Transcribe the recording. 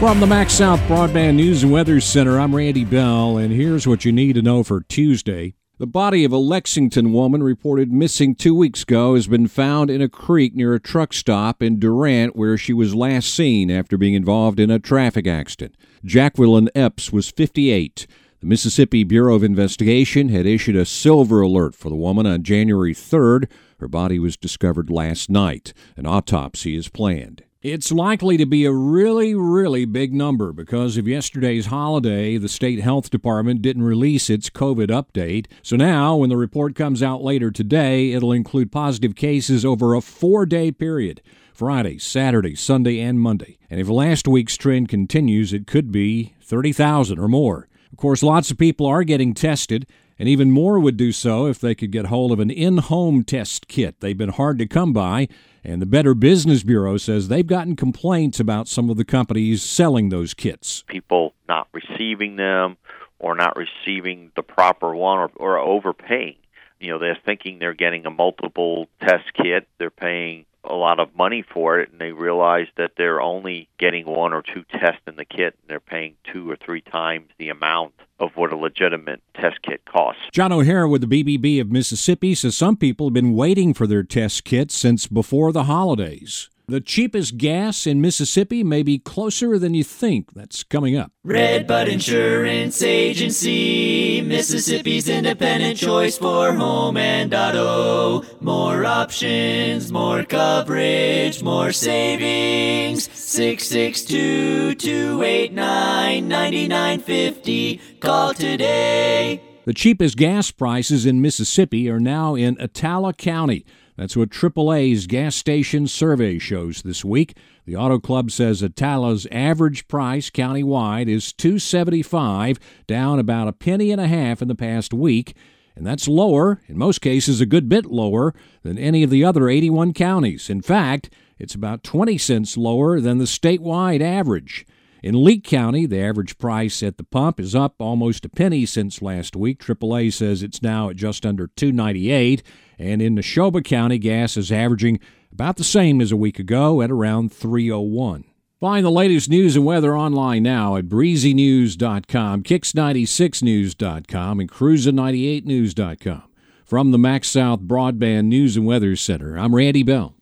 From the MaxxSouth Broadband News and Weather Center, I'm Randy Bell, and here's what you need to know for Tuesday. The body of a Lexington woman reported missing two weeks ago has been found in a creek near a truck stop in Durant, where she was last seen after being involved in a traffic accident. Jacqueline Epps was 58. The Mississippi Bureau of Investigation had issued a silver alert for the woman on January 3rd. Her body was discovered last night. An autopsy is planned. It's likely to be a really, really big number because of yesterday's holiday. The state health department didn't release its COVID update. So now, when the report comes out later today, it'll include positive cases over a four day period Friday, Saturday, Sunday, and Monday. And if last week's trend continues, it could be 30,000 or more. Of course, lots of people are getting tested, and even more would do so if they could get hold of an in home test kit. They've been hard to come by, and the Better Business Bureau says they've gotten complaints about some of the companies selling those kits. People not receiving them or not receiving the proper one or, or overpaying. You know, they're thinking they're getting a multiple test kit, they're paying a lot of money for it and they realize that they're only getting one or two tests in the kit and they're paying two or three times the amount of what a legitimate test kit costs. John O'Hara with the BBB of Mississippi says some people have been waiting for their test kits since before the holidays. The cheapest gas in Mississippi may be closer than you think. That's coming up. Redbud Insurance Agency, Mississippi's independent choice for home and auto. More options, more coverage, more savings. 662 289 9950. Call today. The cheapest gas prices in Mississippi are now in Attala County. That's what AAA's gas station survey shows this week. The Auto Club says Attala's average price countywide is 275, down about a penny and a half in the past week, and that's lower, in most cases a good bit lower than any of the other 81 counties. In fact, it's about 20 cents lower than the statewide average. In Leake County, the average price at the pump is up almost a penny since last week. AAA says it's now at just under 298. And in Neshoba County, gas is averaging about the same as a week ago at around 301. Find the latest news and weather online now at breezynews.com, kicks96news.com, and cruisin98news.com. From the MaxxSouth Broadband News and Weather Center, I'm Randy Bell.